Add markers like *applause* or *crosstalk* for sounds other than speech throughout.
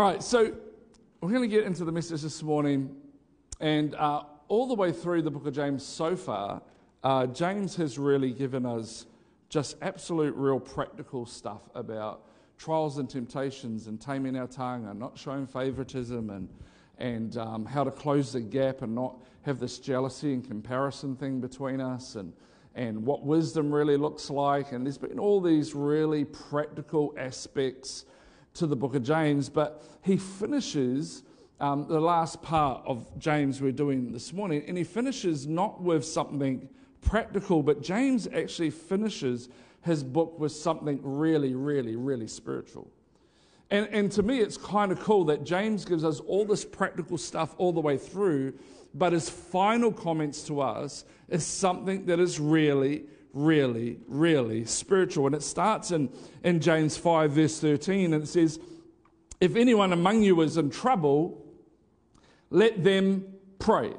All right, so we're going to get into the message this morning, and uh, all the way through the book of James so far, uh, James has really given us just absolute, real practical stuff about trials and temptations and taming our tongue and not showing favoritism and, and um, how to close the gap and not have this jealousy and comparison thing between us and, and what wisdom really looks like. And there's been all these really practical aspects to the book of James, but he finishes um, the last part of James we're doing this morning, and he finishes not with something practical, but James actually finishes his book with something really, really, really spiritual. And, and to me, it's kind of cool that James gives us all this practical stuff all the way through, but his final comments to us is something that is really, really, really spiritual. And it starts in, in James 5, verse 13, and it says, If anyone among you is in trouble, let them pray.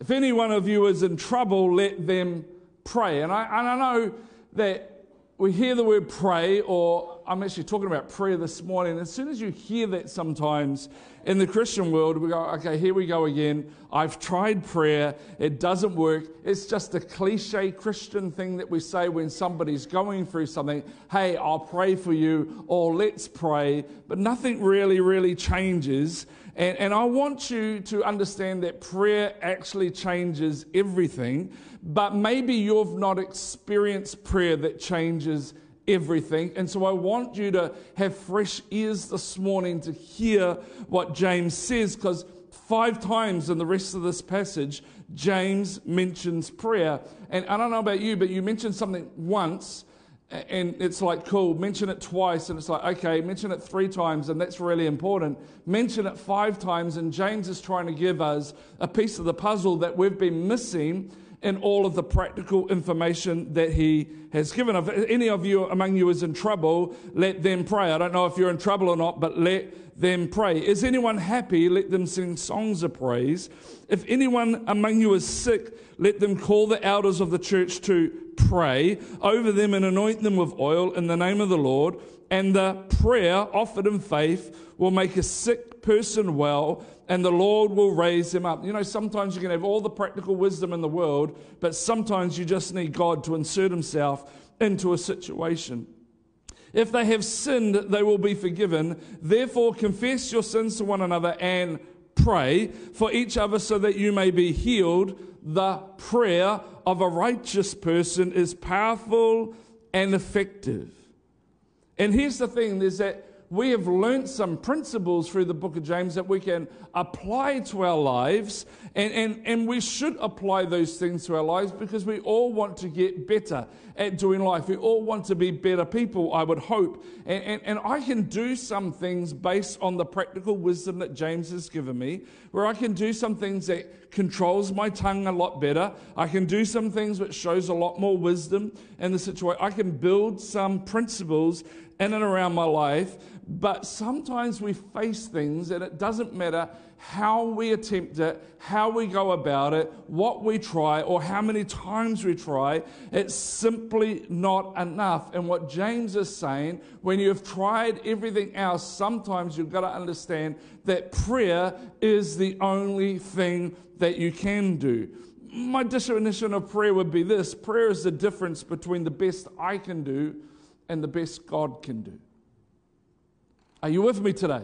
If any one of you is in trouble, let them pray. And I, and I know that we hear the word pray, or I'm actually talking about prayer this morning. As soon as you hear that sometimes in the Christian world, we go, okay, here we go again. I've tried prayer, it doesn't work. It's just a cliche Christian thing that we say when somebody's going through something hey, I'll pray for you, or let's pray. But nothing really, really changes. And, and I want you to understand that prayer actually changes everything, but maybe you've not experienced prayer that changes everything. And so I want you to have fresh ears this morning to hear what James says, because five times in the rest of this passage, James mentions prayer. And I don't know about you, but you mentioned something once and it's like, cool, mention it twice, and it's like, okay, mention it three times, and that's really important. Mention it five times, and James is trying to give us a piece of the puzzle that we've been missing in all of the practical information that he has given. If any of you among you is in trouble, let them pray. I don't know if you're in trouble or not, but let them pray. Is anyone happy? Let them sing songs of praise. If anyone among you is sick, let them call the elders of the church to pray over them and anoint them with oil in the name of the Lord. And the prayer offered in faith will make a sick person well, and the Lord will raise him up. You know, sometimes you can have all the practical wisdom in the world, but sometimes you just need God to insert himself into a situation. If they have sinned, they will be forgiven. Therefore, confess your sins to one another and pray for each other so that you may be healed. The prayer of a righteous person is powerful and effective. And here's the thing is that we have learnt some principles through the book of James that we can apply to our lives, and, and, and we should apply those things to our lives because we all want to get better at doing life. We all want to be better people, I would hope. And, and, and I can do some things based on the practical wisdom that James has given me, where I can do some things that controls my tongue a lot better. I can do some things which shows a lot more wisdom in the situation. I can build some principles in and around my life but sometimes we face things and it doesn't matter how we attempt it, how we go about it, what we try, or how many times we try. It's simply not enough. And what James is saying, when you've tried everything else, sometimes you've got to understand that prayer is the only thing that you can do my definition of prayer would be this prayer is the difference between the best I can do and the best God can do. Are you with me today?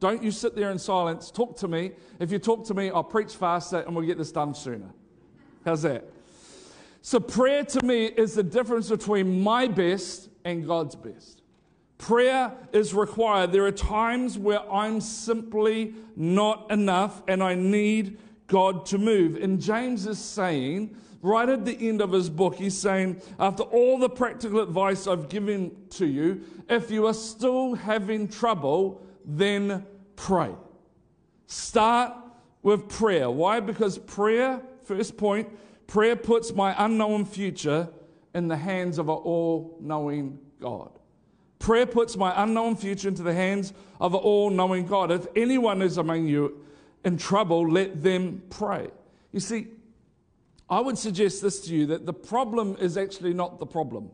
Don't you sit there in silence. Talk to me. If you talk to me, I'll preach faster and we'll get this done sooner. How's that? So, prayer to me is the difference between my best and God's best. Prayer is required. There are times where I'm simply not enough and I need God to move. And James is saying, right at the end of his book, he's saying, after all the practical advice I've given to you, if you are still having trouble, then pray. Start with prayer. Why? Because prayer, first point, prayer puts my unknown future in the hands of an all knowing God. Prayer puts my unknown future into the hands of an all knowing God. If anyone is among you in trouble, let them pray. You see, I would suggest this to you that the problem is actually not the problem.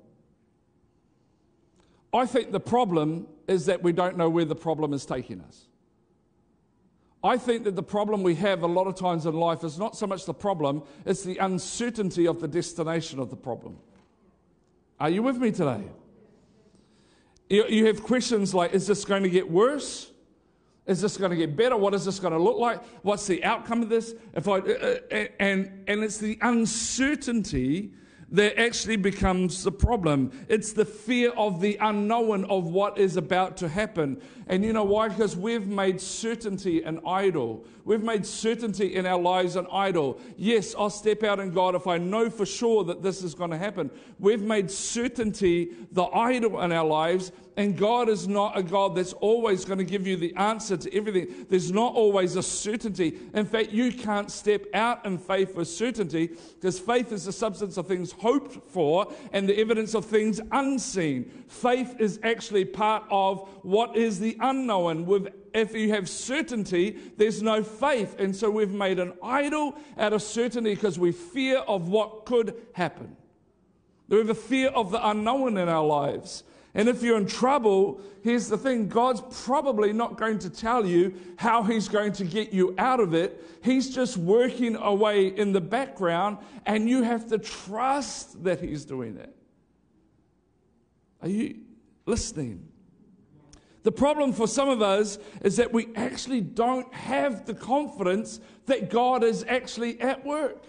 I think the problem is that we don't know where the problem is taking us. I think that the problem we have a lot of times in life is not so much the problem, it's the uncertainty of the destination of the problem. Are you with me today? You have questions like Is this going to get worse? Is this going to get better? What is this going to look like? What's the outcome of this? If I, uh, uh and, and it's the uncertainty that actually becomes the problem. It's the fear of the unknown of what is about to happen. And you know why? Because we've made certainty an idol. We've made certainty in our lives an idol. Yes, I'll step out in God if I know for sure that this is going to happen. We've made certainty the idol in our lives, and God is not a God that's always going to give you the answer to everything. There's not always a certainty. In fact, you can't step out in faith with certainty because faith is the substance of things hoped for and the evidence of things unseen. Faith is actually part of what is the unknown. With, if you have certainty, there's no faith. And so we've made an idol out of certainty because we fear of what could happen. We have a fear of the unknown in our lives. And if you're in trouble, here's the thing God's probably not going to tell you how He's going to get you out of it. He's just working away in the background, and you have to trust that He's doing it. Are you listening? The problem for some of us is that we actually don't have the confidence that God is actually at work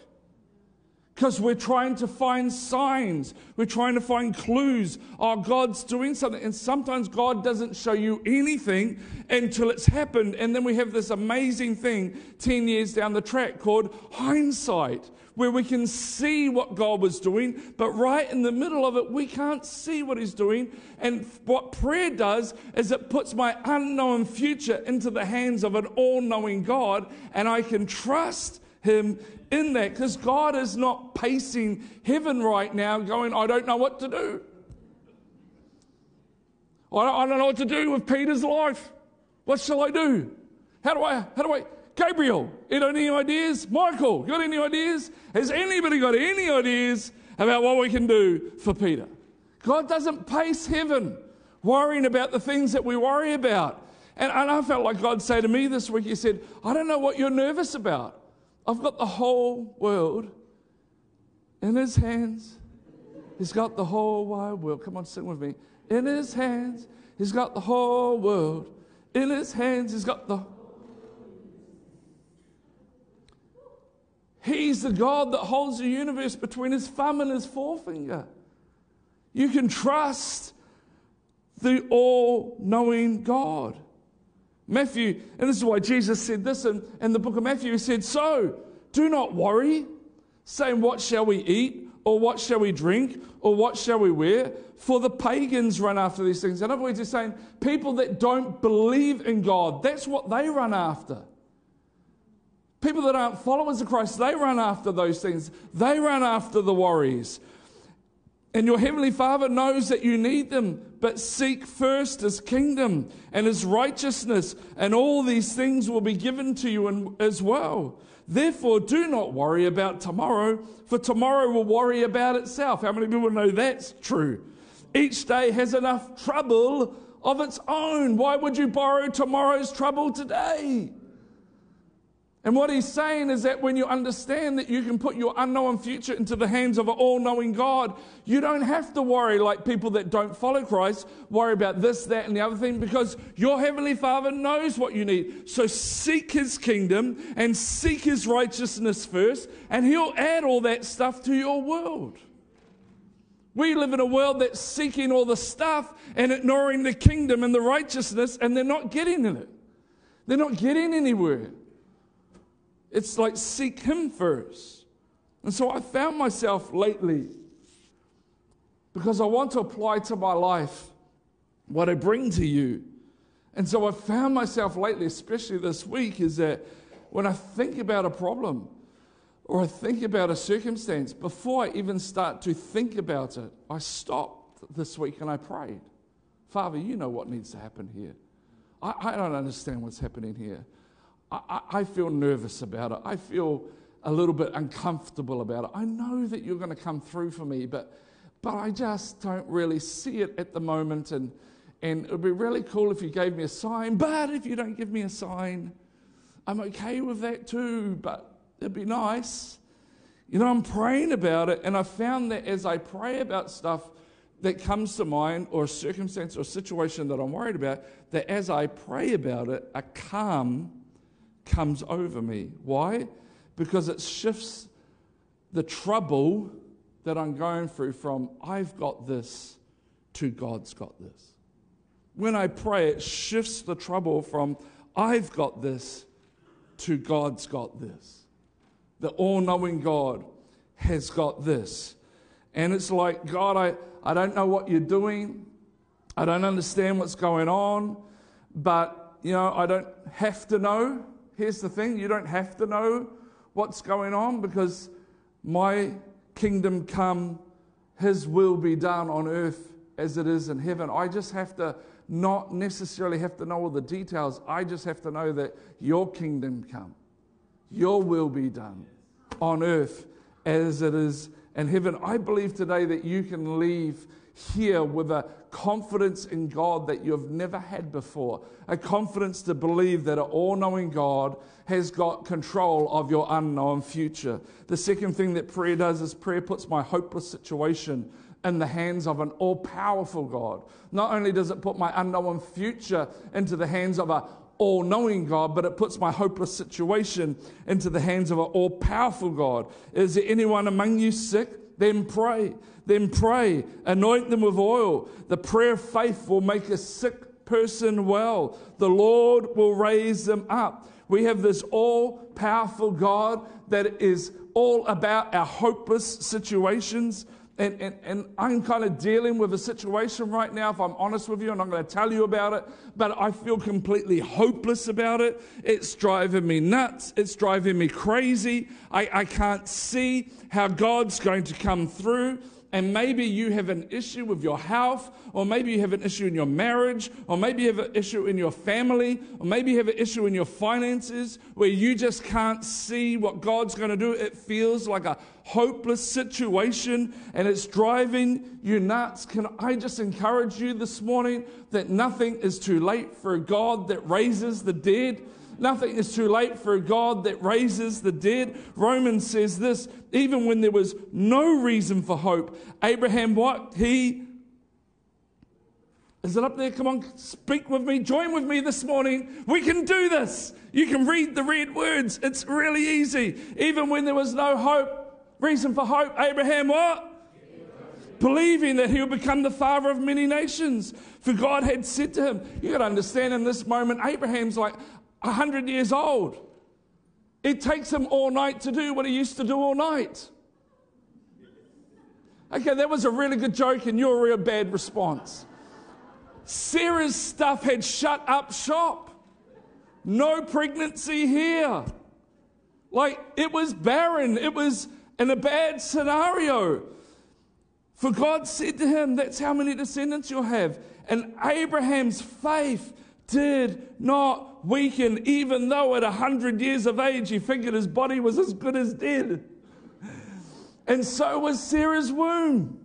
because we're trying to find signs. We're trying to find clues. Oh, God's doing something. And sometimes God doesn't show you anything until it's happened. And then we have this amazing thing 10 years down the track called hindsight, where we can see what God was doing, but right in the middle of it, we can't see what He's doing. And what prayer does is it puts my unknown future into the hands of an all knowing God, and I can trust him in that because God is not pacing heaven right now going, I don't know what to do. I don't, know what to do with Peter's life. What shall I do? How do I, how do I, Gabriel, you got any ideas? Michael, you got any ideas? Has anybody got any ideas about what we can do for Peter? God doesn't pace heaven worrying about the things that we worry about. And, and I felt like God say to me this week, He said, I don't know what you're nervous about. I've got the whole world in his hands. He's got the whole wide world. Come on, sing with me. In his hands, he's got the whole world. In his hands, he's got the. He's the God that holds the universe between his thumb and his forefinger. You can trust the all knowing God. Matthew, and this is why Jesus said this in, in the book of Matthew. He said, So do not worry, saying, What shall we eat? Or what shall we drink? Or what shall we wear? For the pagans run after these things. In other words, he's saying people that don't believe in God, that's what they run after. People that aren't followers of Christ, they run after those things. They run after the worries. And your Heavenly Father knows that you need them, but seek first His kingdom and His righteousness, and all these things will be given to you as well. Therefore, do not worry about tomorrow, for tomorrow will worry about itself. How many people know that's true? Each day has enough trouble of its own. Why would you borrow tomorrow's trouble today? And what he's saying is that when you understand that you can put your unknown future into the hands of an all knowing God, you don't have to worry like people that don't follow Christ, worry about this, that, and the other thing, because your Heavenly Father knows what you need. So seek His kingdom and seek His righteousness first, and He'll add all that stuff to your world. We live in a world that's seeking all the stuff and ignoring the kingdom and the righteousness, and they're not getting in it. They're not getting anywhere. It's like seek Him first. And so I found myself lately, because I want to apply to my life what I bring to you. And so I found myself lately, especially this week, is that when I think about a problem or I think about a circumstance, before I even start to think about it, I stopped this week and I prayed. Father, you know what needs to happen here. I, I don't understand what's happening here. I, I feel nervous about it. I feel a little bit uncomfortable about it. I know that you're going to come through for me, but, but I just don't really see it at the moment. And, and it would be really cool if you gave me a sign, but if you don't give me a sign, I'm okay with that too, but it'd be nice. You know, I'm praying about it, and I found that as I pray about stuff that comes to mind, or a circumstance or situation that I'm worried about, that as I pray about it, a calm comes over me. Why? Because it shifts the trouble that I'm going through from I've got this to God's got this. When I pray, it shifts the trouble from I've got this to God's got this. The all knowing God has got this. And it's like, God, I, I don't know what you're doing. I don't understand what's going on. But, you know, I don't have to know. Here's the thing you don't have to know what's going on because my kingdom come, his will be done on earth as it is in heaven. I just have to not necessarily have to know all the details. I just have to know that your kingdom come, your will be done on earth as it is in heaven. I believe today that you can leave here with a confidence in God that you've never had before. A confidence to believe that an all knowing God has got control of your unknown future. The second thing that prayer does is prayer puts my hopeless situation in the hands of an all powerful God. Not only does it put my unknown future into the hands of a all knowing God, but it puts my hopeless situation into the hands of an all powerful God. Is there anyone among you sick? Then pray. Then pray. Anoint them with oil. The prayer of faith will make a sick person well. The Lord will raise them up. We have this all powerful God that is all about our hopeless situations. And, and, and, I'm kind of dealing with a situation right now, if I'm honest with you, and I'm going to tell you about it, but I feel completely hopeless about it. It's driving me nuts. It's driving me crazy. I, I can't see how God's going to come through and maybe you have an issue with your health, or maybe you have an issue in your marriage, or maybe you have an issue in your family, or maybe you have an issue in your finances where you just can't see what God's going to do. It feels like a hopeless situation and it's driving you nuts. Can I just encourage you this morning that nothing is too late for a God that raises the dead? Nothing is too late for a God that raises the dead. Romans says this even when there was no reason for hope, Abraham, what? He. Is it up there? Come on, speak with me. Join with me this morning. We can do this. You can read the red words. It's really easy. Even when there was no hope, reason for hope, Abraham, what? believing that he would become the father of many nations. For God had said to him, you got to understand in this moment, Abraham's like, 100 years old. It takes him all night to do what he used to do all night. Okay, that was a really good joke, and you're a real bad response. Sarah's stuff had shut up shop. No pregnancy here. Like, it was barren. It was in a bad scenario. For God said to him, That's how many descendants you'll have. And Abraham's faith did not weaken, even though at 100 years of age he figured his body was as good as dead. And so was Sarah's womb.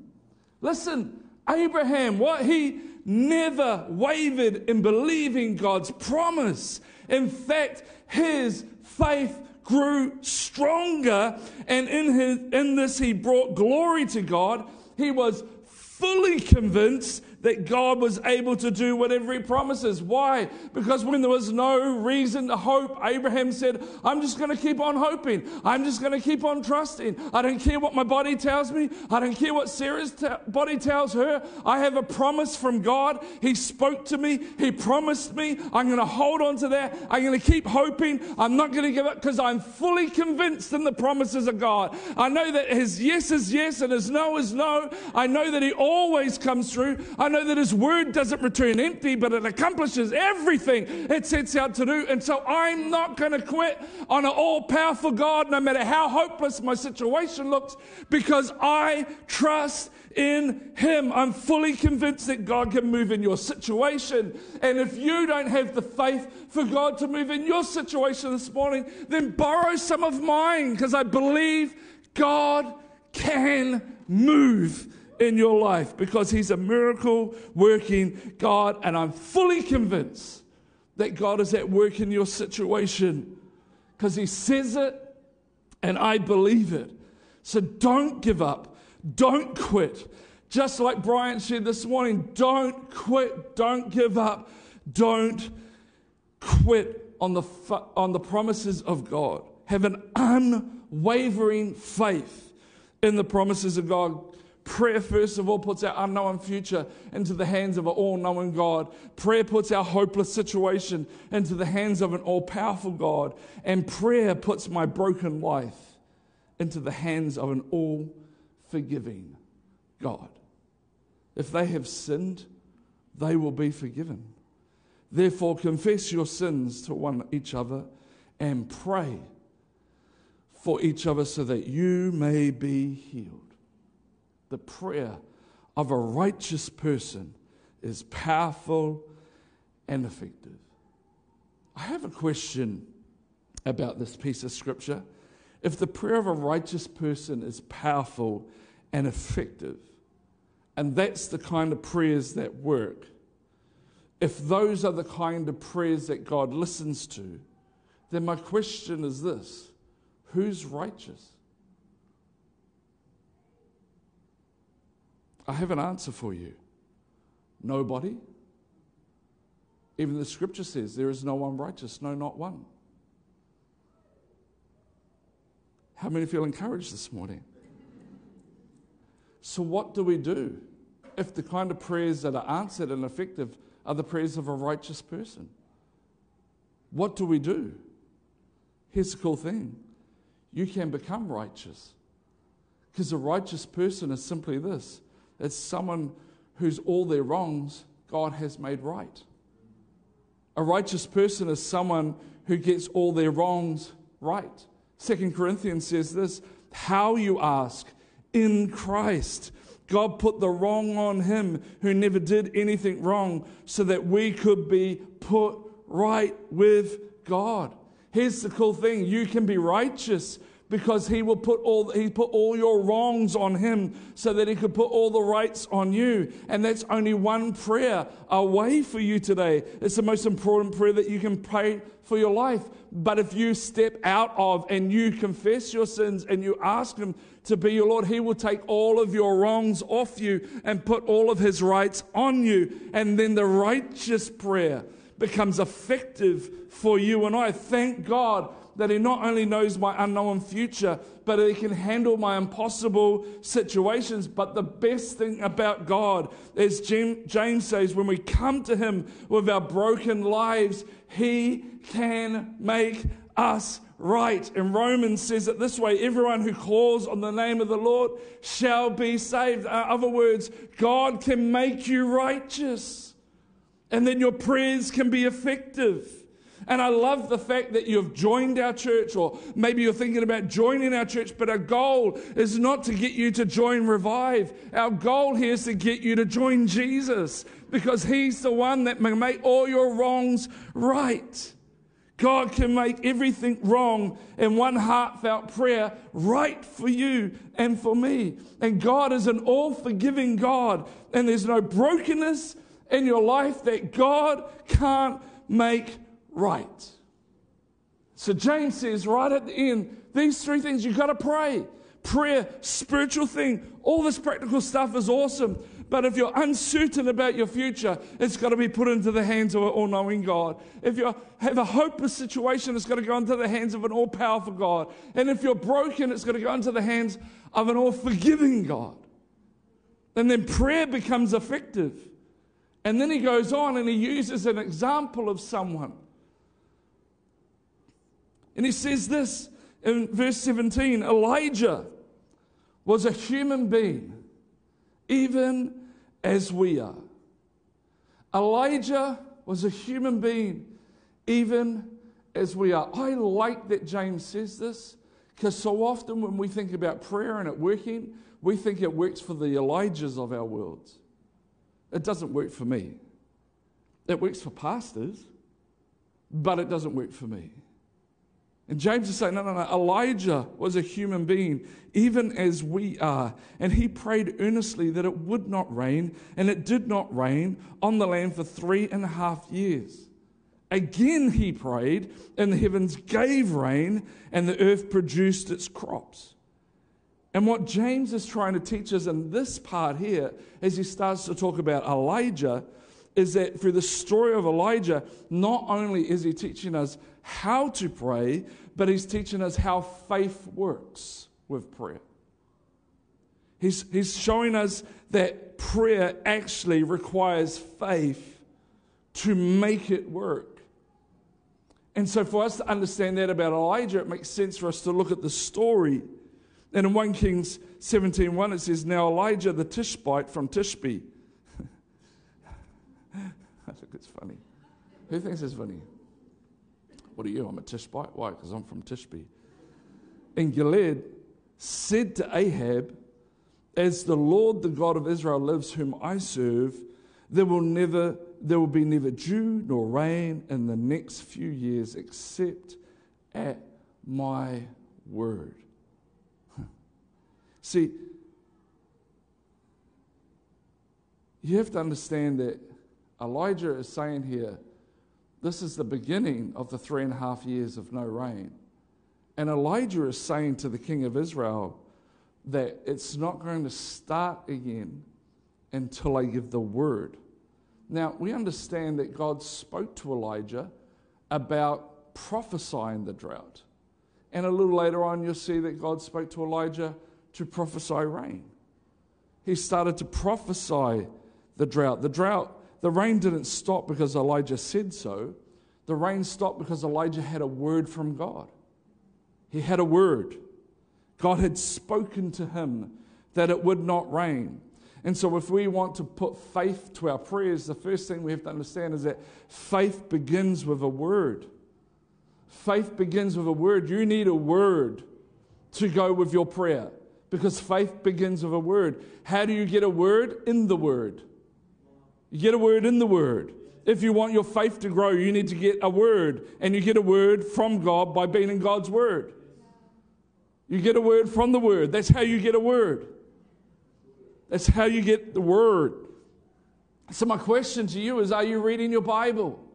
Listen, Abraham, what he never wavered in believing God's promise. In fact, his faith grew stronger, and in, his, in this he brought glory to God. He was fully convinced that God was able to do whatever he promises. Why? Because when there was no reason to hope, Abraham said, I'm just going to keep on hoping. I'm just going to keep on trusting. I don't care what my body tells me. I don't care what Sarah's t- body tells her. I have a promise from God. He spoke to me. He promised me. I'm going to hold on to that. I'm going to keep hoping. I'm not going to give up because I'm fully convinced in the promises of God. I know that his yes is yes and his no is no. I know that he always comes through. I know know that His word doesn't return empty, but it accomplishes everything it sets out to do. And so I'm not going to quit on an all powerful God, no matter how hopeless my situation looks, because I trust in Him. I'm fully convinced that God can move in your situation. And if you don't have the faith for God to move in your situation this morning, then borrow some of mine, because I believe God can move in your life because He's a miracle working God. And I'm fully convinced that God is at work in your situation because He says it and I believe it. So don't give up, don't quit. Just like Brian said this morning, don't quit, don't give up, don't quit on the, on the promises of God. Have an unwavering faith in the promises of God. Prayer, first of all, puts our unknown future into the hands of an all knowing God. Prayer puts our hopeless situation into the hands of an all powerful God. And prayer puts my broken life into the hands of an all forgiving God. If they have sinned, they will be forgiven. Therefore, confess your sins to one each other and pray for each other so that you may be healed. The prayer of a righteous person is powerful and effective. I have a question about this piece of scripture. If the prayer of a righteous person is powerful and effective, and that's the kind of prayers that work, if those are the kind of prayers that God listens to, then my question is this who's righteous? I have an answer for you. Nobody. Even the scripture says, There is no one righteous, no, not one. How many feel encouraged this morning? So, what do we do if the kind of prayers that are answered and effective are the prayers of a righteous person? What do we do? Here's the cool thing you can become righteous. Because a righteous person is simply this it's someone whose all their wrongs God has made right. A righteous person is someone who gets all their wrongs right. Second Corinthians says this how you ask in Christ. God put the wrong on him who never did anything wrong so that we could be put right with God. Here's the cool thing you can be righteous because he will put all he put all your wrongs on him so that he could put all the rights on you. And that's only one prayer away for you today. It's the most important prayer that you can pray for your life. But if you step out of and you confess your sins and you ask him to be your lord he will take all of your wrongs off you and put all of his rights on you. And then the righteous prayer becomes effective for you and I. Thank God that He not only knows my unknown future, but He can handle my impossible situations. But the best thing about God, as James says, when we come to Him with our broken lives, He can make us right. And Romans says it this way everyone who calls on the name of the Lord shall be saved. In other words, God can make you righteous, and then your prayers can be effective. And I love the fact that you've joined our church, or maybe you're thinking about joining our church, but our goal is not to get you to join Revive. Our goal here is to get you to join Jesus because He's the one that may make all your wrongs right. God can make everything wrong in one heartfelt prayer right for you and for me. And God is an all forgiving God, and there's no brokenness in your life that God can't make right. So James says right at the end, these three things you've got to pray. Prayer, spiritual thing, all this practical stuff is awesome. But if you're uncertain about your future, it's got to be put into the hands of an all knowing God. If you have a hopeless situation, it's got to go into the hands of an all powerful God. And if you're broken, it's got to go into the hands of an all forgiving God. And then prayer becomes effective. And then he goes on and he uses an example of someone and he says this in verse 17 Elijah was a human being, even as we are. Elijah was a human being, even as we are. I like that James says this because so often when we think about prayer and it working, we think it works for the Elijahs of our worlds. It doesn't work for me. It works for pastors, but it doesn't work for me. And James is saying, no, no, no. Elijah was a human being, even as we are. And he prayed earnestly that it would not rain, and it did not rain on the land for three and a half years. Again he prayed, and the heavens gave rain, and the earth produced its crops. And what James is trying to teach us in this part here, as he starts to talk about Elijah, is that through the story of Elijah, not only is he teaching us how to pray, but he's teaching us how faith works with prayer. He's, he's showing us that prayer actually requires faith to make it work. And so, for us to understand that about Elijah, it makes sense for us to look at the story. And in 1 Kings 17 1, it says, Now Elijah the Tishbite from Tishbe. *laughs* I think it's funny. Who thinks it's funny? What are you? I'm a Tishbite. Why? Because I'm from Tishbe. And Gilead said to Ahab, As the Lord, the God of Israel, lives, whom I serve, there will never there will be neither dew nor rain in the next few years except at my word. *laughs* See, you have to understand that Elijah is saying here, this is the beginning of the three and a half years of no rain. And Elijah is saying to the king of Israel that it's not going to start again until I give the word. Now, we understand that God spoke to Elijah about prophesying the drought. And a little later on, you'll see that God spoke to Elijah to prophesy rain. He started to prophesy the drought. The drought, the rain didn't stop because Elijah said so. The rain stopped because Elijah had a word from God. He had a word. God had spoken to him that it would not rain. And so, if we want to put faith to our prayers, the first thing we have to understand is that faith begins with a word. Faith begins with a word. You need a word to go with your prayer because faith begins with a word. How do you get a word? In the word. You get a word in the word. If you want your faith to grow, you need to get a word, and you get a word from God by being in God's word. You get a word from the word. That's how you get a word. That's how you get the word. So, my question to you is Are you reading your Bible?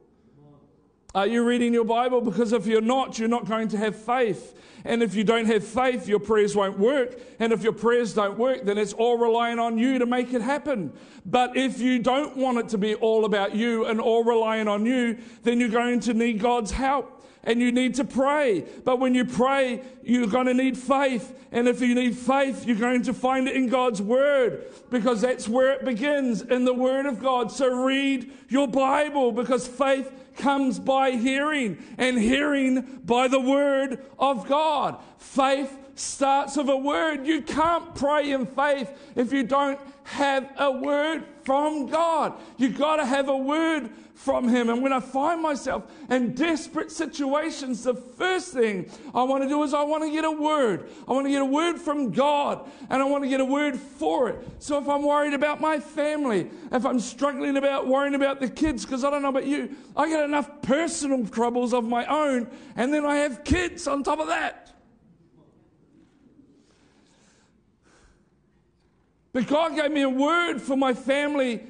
Are you reading your Bible? Because if you're not, you're not going to have faith. And if you don't have faith, your prayers won't work. And if your prayers don't work, then it's all relying on you to make it happen. But if you don't want it to be all about you and all relying on you, then you're going to need God's help and you need to pray. But when you pray, you're going to need faith. And if you need faith, you're going to find it in God's Word because that's where it begins in the Word of God. So read your Bible because faith comes by hearing and hearing by the Word of God. Faith starts with a word. You can't pray in faith if you don't have a word from God. You've got to have a word from Him. And when I find myself in desperate situations, the first thing I want to do is I want to get a word. I want to get a word from God and I want to get a word for it. So if I'm worried about my family, if I'm struggling about worrying about the kids, because I don't know about you, I get enough personal troubles of my own, and then I have kids on top of that. But God gave me a word for my family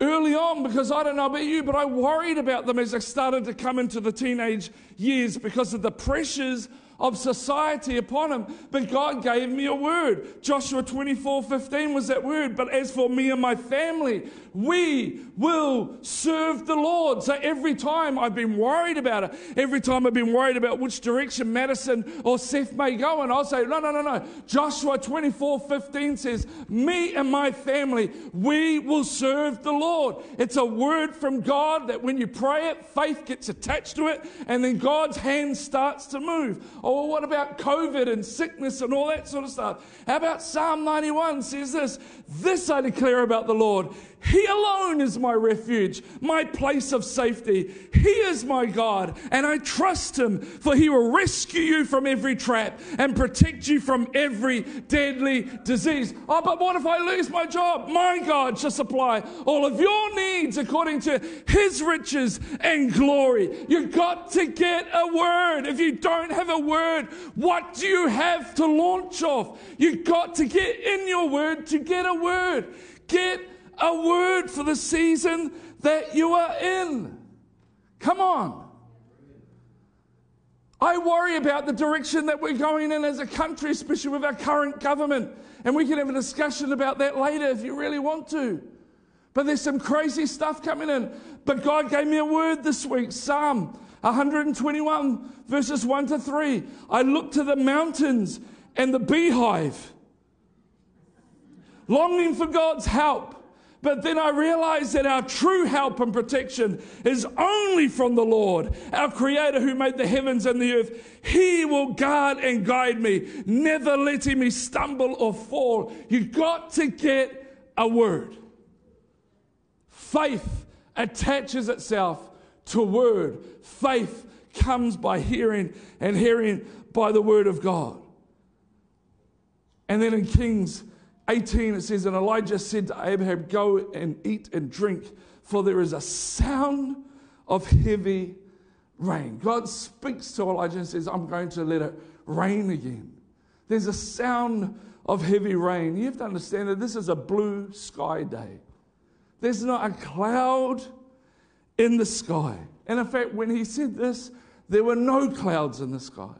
early on because I don't know about you, but I worried about them as I started to come into the teenage years because of the pressures of society upon him. But God gave me a word. Joshua 24 15 was that word. But as for me and my family, we will serve the Lord. So every time I've been worried about it, every time I've been worried about which direction Madison or Seth may go, and I'll say, no, no, no, no. Joshua 24 15 says, Me and my family, we will serve the Lord. It's a word from God that when you pray it, faith gets attached to it, and then God's hand starts to move. Or what about COVID and sickness and all that sort of stuff? How about Psalm 91 says this This I declare about the Lord. He alone is my refuge, my place of safety. He is my God, and I trust him, for he will rescue you from every trap and protect you from every deadly disease. Oh, but what if I lose my job? My God shall supply all of your needs according to his riches and glory. You've got to get a word. If you don't have a word, what do you have to launch off? You've got to get in your word to get a word. Get a word for the season that you are in. Come on. I worry about the direction that we're going in as a country, especially with our current government. And we can have a discussion about that later if you really want to. But there's some crazy stuff coming in. But God gave me a word this week Psalm 121, verses 1 to 3. I look to the mountains and the beehive, longing for God's help. But then I realized that our true help and protection is only from the Lord, our Creator who made the heavens and the earth. He will guard and guide me, never letting me stumble or fall. You've got to get a word. Faith attaches itself to word. Faith comes by hearing, and hearing by the word of God. And then in Kings 18, it says, And Elijah said to Abraham, Go and eat and drink, for there is a sound of heavy rain. God speaks to Elijah and says, I'm going to let it rain again. There's a sound of heavy rain. You have to understand that this is a blue sky day. There's not a cloud in the sky. And in fact, when he said this, there were no clouds in the sky.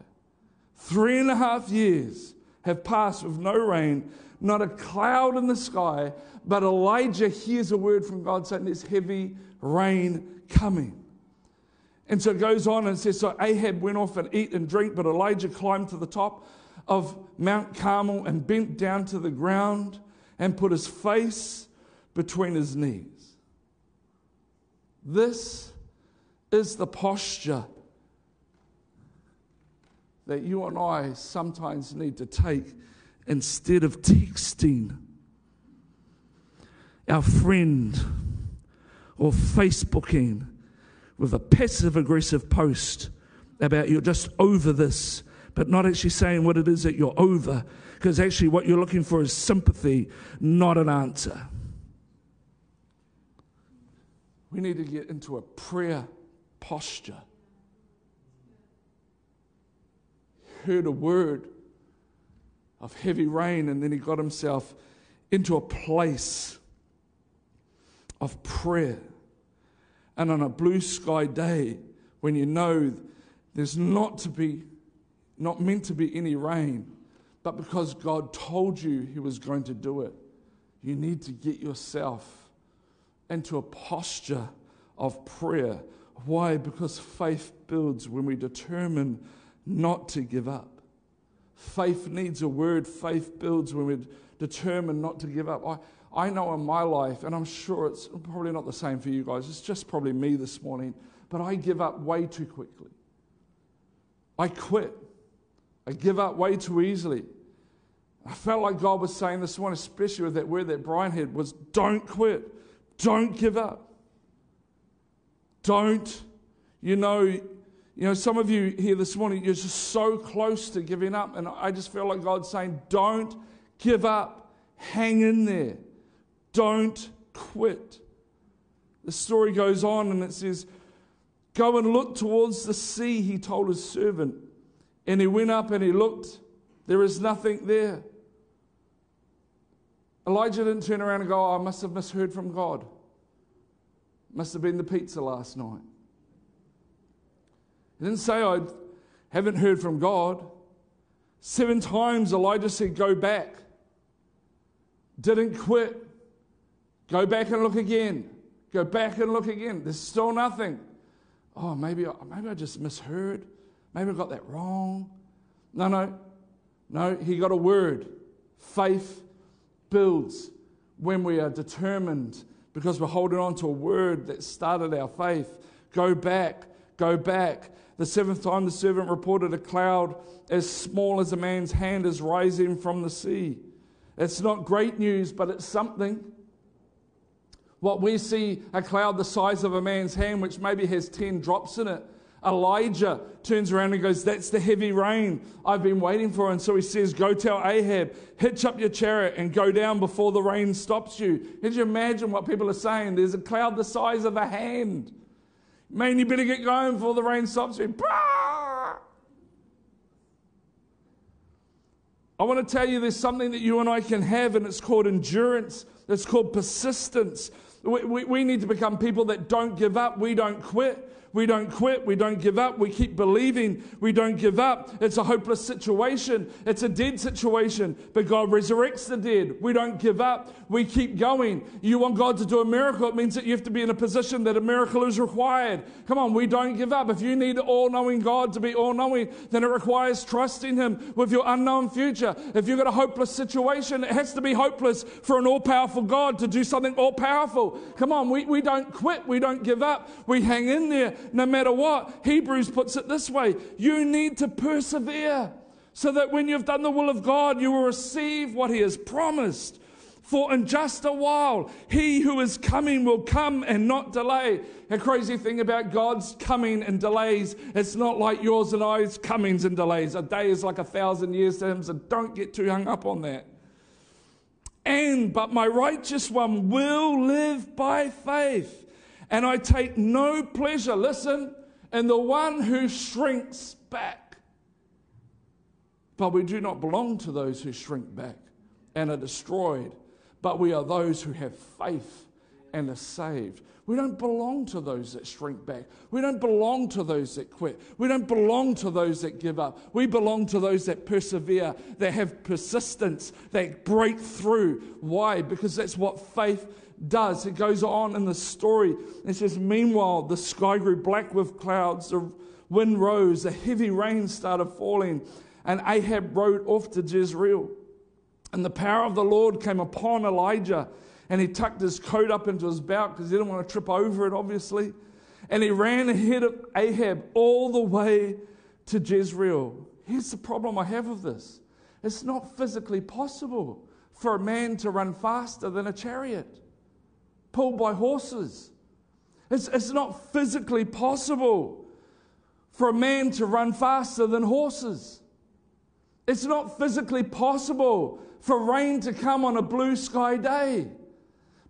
Three and a half years have passed with no rain not a cloud in the sky, but Elijah hears a word from God saying there's heavy rain coming. And so it goes on and says, So Ahab went off and eat and drink, but Elijah climbed to the top of Mount Carmel and bent down to the ground and put his face between his knees. This is the posture that you and I sometimes need to take instead of texting our friend or Facebooking with a passive aggressive post about you're just over this, but not actually saying what it is that you're over, because actually what you're looking for is sympathy, not an answer. We need to get into a prayer posture. Heard a word of heavy rain, and then he got himself into a place of prayer. And on a blue sky day, when you know there's not to be, not meant to be any rain, but because God told you He was going to do it, you need to get yourself into a posture of prayer. Why? Because faith builds when we determine not to give up. Faith needs a word. Faith builds when we're determined not to give up. I, I know in my life, and I'm sure it's probably not the same for you guys, it's just probably me this morning, but I give up way too quickly. I quit. I give up way too easily. I felt like God was saying this morning, especially with that word that Brian had, was don't quit. Don't give up. Don't, you know, you know, some of you here this morning, you're just so close to giving up. And I just feel like God's saying, don't give up. Hang in there. Don't quit. The story goes on and it says, Go and look towards the sea, he told his servant. And he went up and he looked. There is nothing there. Elijah didn't turn around and go, oh, I must have misheard from God. Must have been the pizza last night. Didn't say, I haven't heard from God. Seven times Elijah said, Go back. Didn't quit. Go back and look again. Go back and look again. There's still nothing. Oh, maybe, maybe I just misheard. Maybe I got that wrong. No, no. No, he got a word. Faith builds when we are determined because we're holding on to a word that started our faith. Go back, go back. The seventh time the servant reported a cloud as small as a man's hand is rising from the sea. It's not great news, but it's something. What we see a cloud the size of a man's hand, which maybe has 10 drops in it. Elijah turns around and goes, That's the heavy rain I've been waiting for. And so he says, Go tell Ahab, hitch up your chariot and go down before the rain stops you. Can you imagine what people are saying? There's a cloud the size of a hand. Man, you better get going before the rain stops you. I want to tell you there's something that you and I can have, and it's called endurance, it's called persistence. We, we, we, need to become people that don't give up, we don't quit. We don't quit. We don't give up. We keep believing. We don't give up. It's a hopeless situation. It's a dead situation. But God resurrects the dead. We don't give up. We keep going. You want God to do a miracle, it means that you have to be in a position that a miracle is required. Come on, we don't give up. If you need all knowing God to be all knowing, then it requires trusting Him with your unknown future. If you've got a hopeless situation, it has to be hopeless for an all powerful God to do something all powerful. Come on, we, we don't quit. We don't give up. We hang in there no matter what. Hebrews puts it this way you need to persevere so that when you've done the will of God, you will receive what He has promised. For in just a while, He who is coming will come and not delay. A crazy thing about God's coming and delays, it's not like yours and I's comings and delays. A day is like a thousand years to Him, so don't get too hung up on that. And, but my righteous one will live by faith and I take no pleasure, listen, in the one who shrinks back. But we do not belong to those who shrink back and are destroyed, but we are those who have faith and are saved. We don't belong to those that shrink back. We don't belong to those that quit. We don't belong to those that give up. We belong to those that persevere, that have persistence, that break through. Why? Because that's what faith does. It goes on in the story. It says, Meanwhile, the sky grew black with clouds, the wind rose, a heavy rain started falling, and Ahab rode off to Jezreel. And the power of the Lord came upon Elijah, and he tucked his coat up into his belt because he didn't want to trip over it, obviously. And he ran ahead of Ahab all the way to Jezreel. Here's the problem I have with this it's not physically possible for a man to run faster than a chariot pulled by horses. It's, it's not physically possible for a man to run faster than horses. It's not physically possible for rain to come on a blue sky day.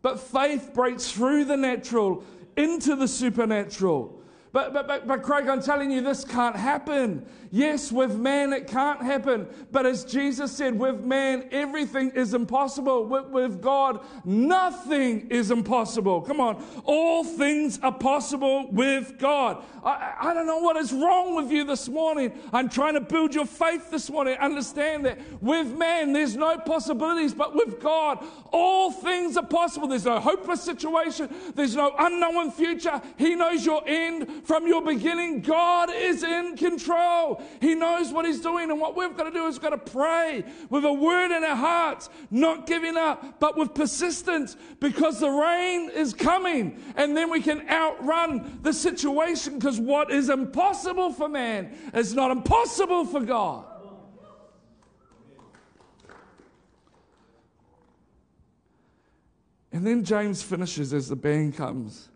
But faith breaks through the natural into the supernatural. But, but, but, but Craig, I'm telling you, this can't happen. Yes, with man it can't happen. But as Jesus said, with man everything is impossible. With, with God, nothing is impossible. Come on. All things are possible with God. I, I don't know what is wrong with you this morning. I'm trying to build your faith this morning. Understand that with man there's no possibilities, but with God, all things are possible. There's no hopeless situation, there's no unknown future. He knows your end from your beginning. God is in control. He knows what He's doing. And what we've got to do is we've got to pray with a word in our hearts, not giving up, but with persistence because the rain is coming. And then we can outrun the situation because what is impossible for man is not impossible for God. And then James finishes as the band comes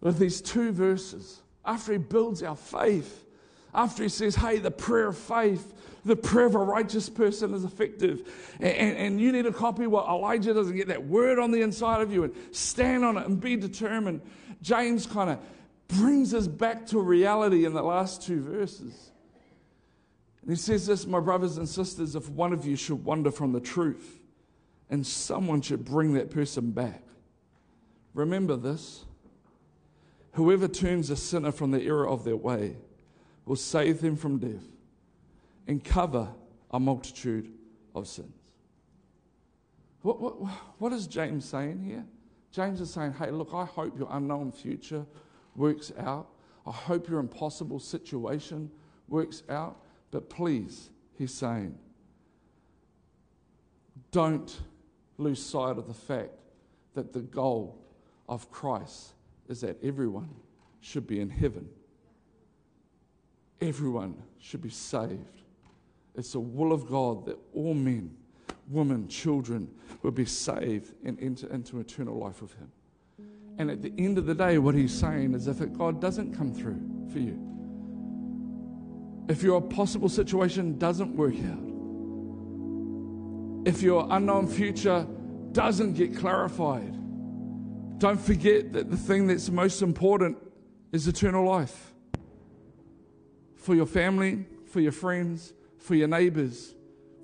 with these two verses after he builds our faith after he says, hey, the prayer of faith, the prayer of a righteous person is effective. And, and, and, you need to copy what Elijah doesn't get that word on the inside of you and stand on it and be determined. James kind of brings us back to reality in the last two verses. And he says this, my brothers and sisters, if one of you should wander from the truth and someone should bring that person back, remember this. Whoever turns a sinner from the error of their way, will save them from death and cover a multitude of sins. What, what, what is James saying here? James is saying, hey, look, I hope your unknown future works out. I hope your impossible situation works out. But please, he's saying, don't lose sight of the fact that the goal of Christ is that everyone should be in heaven Everyone should be saved. It's the will of God that all men women, children will be saved and enter into eternal life with Him. And at the end of the day, what He's saying is if God doesn't come through for you, if your possible situation doesn't work out, if your unknown future doesn't get clarified, don't forget that the thing that's most important is eternal life for your family, for your friends, for your neighbors,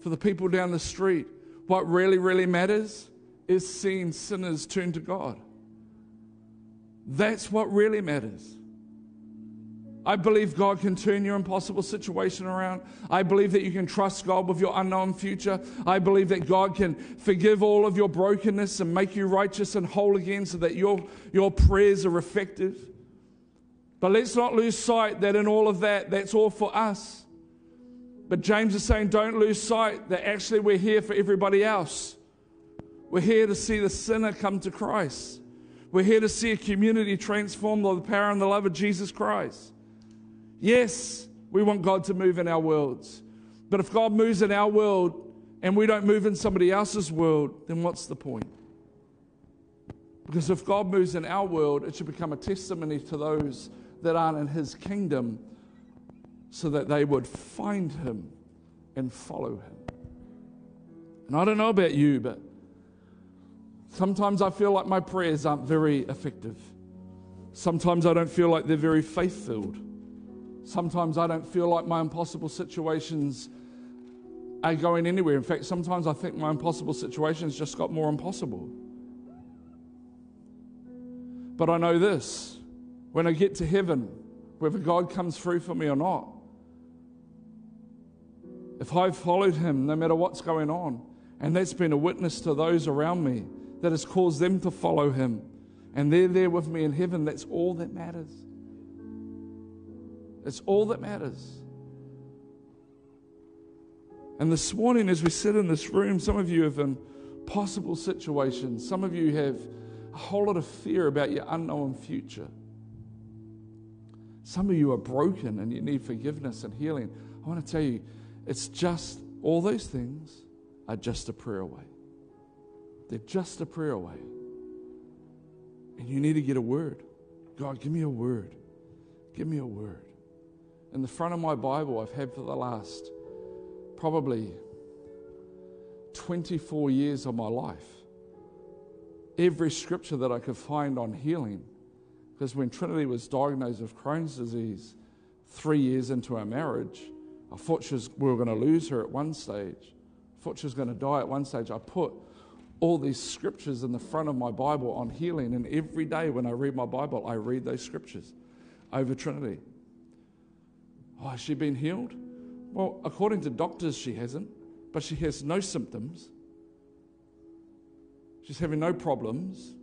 for the people down the street. What really, really matters is seeing sinners turn to God. That's what really matters. I believe God can turn your impossible situation around. I believe that you can trust God with your unknown future. I believe that God can forgive all of your brokenness and make you righteous and whole again so that your, your prayers are effective. But let's not lose sight that in all of that, that's all for us. But James is saying, don't lose sight that actually we're here for everybody else. We're here to see the sinner come to Christ. We're here to see a community transformed by the power and the love of Jesus Christ. Yes, we want God to move in our worlds. But if God moves in our world and we don't move in somebody else's world, then what's the point? Because if God moves in our world, it should become a testimony to those that aren't in His kingdom so that they would find Him and follow Him. And I don't know about you, but sometimes I feel like my prayers aren't very effective. Sometimes I don't feel like they're very faith filled. Sometimes I don't feel like my impossible situations are going anywhere. In fact, sometimes I think my impossible situations just got more impossible. But I know this when I get to heaven, whether God comes through for me or not, if I've followed Him, no matter what's going on, and that's been a witness to those around me that has caused them to follow Him, and they're there with me in heaven, that's all that matters. It's all that matters. And this morning, as we sit in this room, some of you have in possible situations. Some of you have a whole lot of fear about your unknown future. Some of you are broken and you need forgiveness and healing. I want to tell you, it's just all those things are just a prayer away. They're just a prayer away. And you need to get a word. God, give me a word. Give me a word in the front of my Bible I've had for the last probably 24 years of my life. Every scripture that I could find on healing. Because when Trinity was diagnosed with Crohn's disease three years into our marriage, I thought she was, we were going to lose her at one stage. I thought she was going to die at one stage. I put all these scriptures in the front of my Bible on healing, and every day when I read my Bible, I read those scriptures over Trinity. Oh, has she been healed? Well, according to doctors, she hasn't, but she has no symptoms. She's having no problems.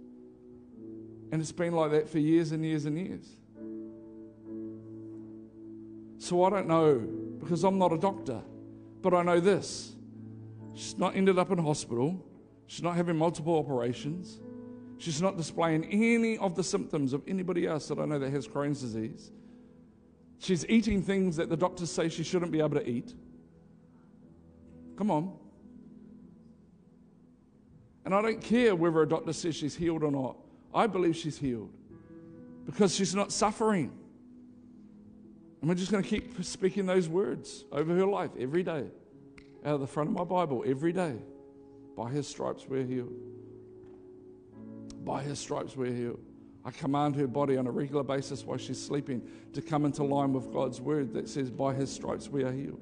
And it's been like that for years and years and years. So I don't know, because I'm not a doctor, but I know this. She's not ended up in hospital. She's not having multiple operations. She's not displaying any of the symptoms of anybody else that I know that has Crohn's disease. She's eating things that the doctors say she shouldn't be able to eat. Come on. And I don't care whether a doctor says she's healed or not. I believe she's healed because she's not suffering. And we're just going to keep speaking those words over her life every day, out of the front of my Bible, every day. By his stripes we're healed. By his stripes we're healed. I command her body on a regular basis while she's sleeping to come into line with God's word that says, By his stripes we are healed.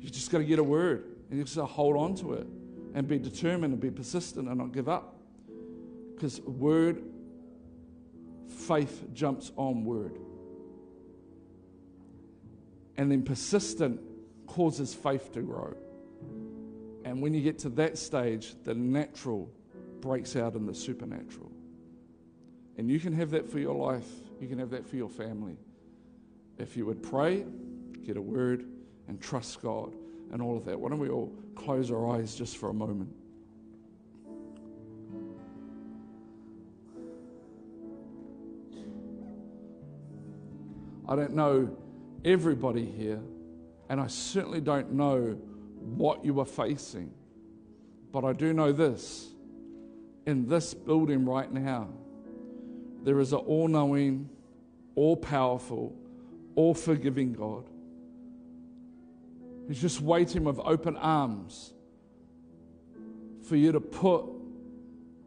You just got to get a word and you just got to hold on to it and be determined and be persistent and not give up. Because word, faith jumps on word. And then persistent causes faith to grow. And when you get to that stage, the natural breaks out in the supernatural. And you can have that for your life, you can have that for your family. If you would pray, get a word, and trust God and all of that. Why don't we all close our eyes just for a moment? I don't know everybody here, and I certainly don't know what you are facing. But I do know this in this building right now, there is an all knowing, all powerful, all forgiving God. He's just waiting with open arms for you to put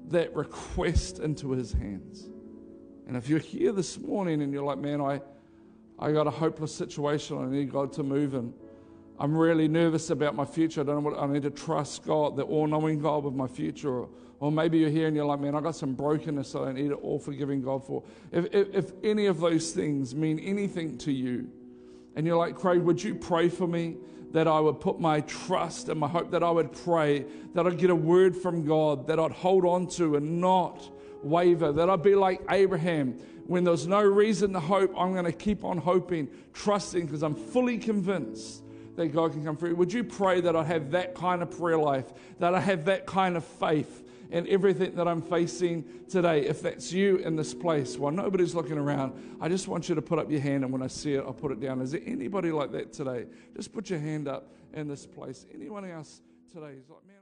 that request into his hands. And if you're here this morning and you're like, man, I, I got a hopeless situation, I need God to move in. I'm really nervous about my future. I don't know what I need to trust God, the all knowing God with my future. Or, or, maybe you're here and you're like, man, I got some brokenness that I need an all forgiving God for. If, if, if any of those things mean anything to you, and you're like, Craig, would you pray for me that I would put my trust and my hope, that I would pray, that I'd get a word from God, that I'd hold on to and not waver, that I'd be like Abraham. When there's no reason to hope, I'm going to keep on hoping, trusting, because I'm fully convinced that God can come through. Would you pray that I have that kind of prayer life, that I have that kind of faith in everything that I'm facing today? If that's you in this place, while nobody's looking around, I just want you to put up your hand, and when I see it, I'll put it down. Is there anybody like that today? Just put your hand up in this place. Anyone else today is like, man,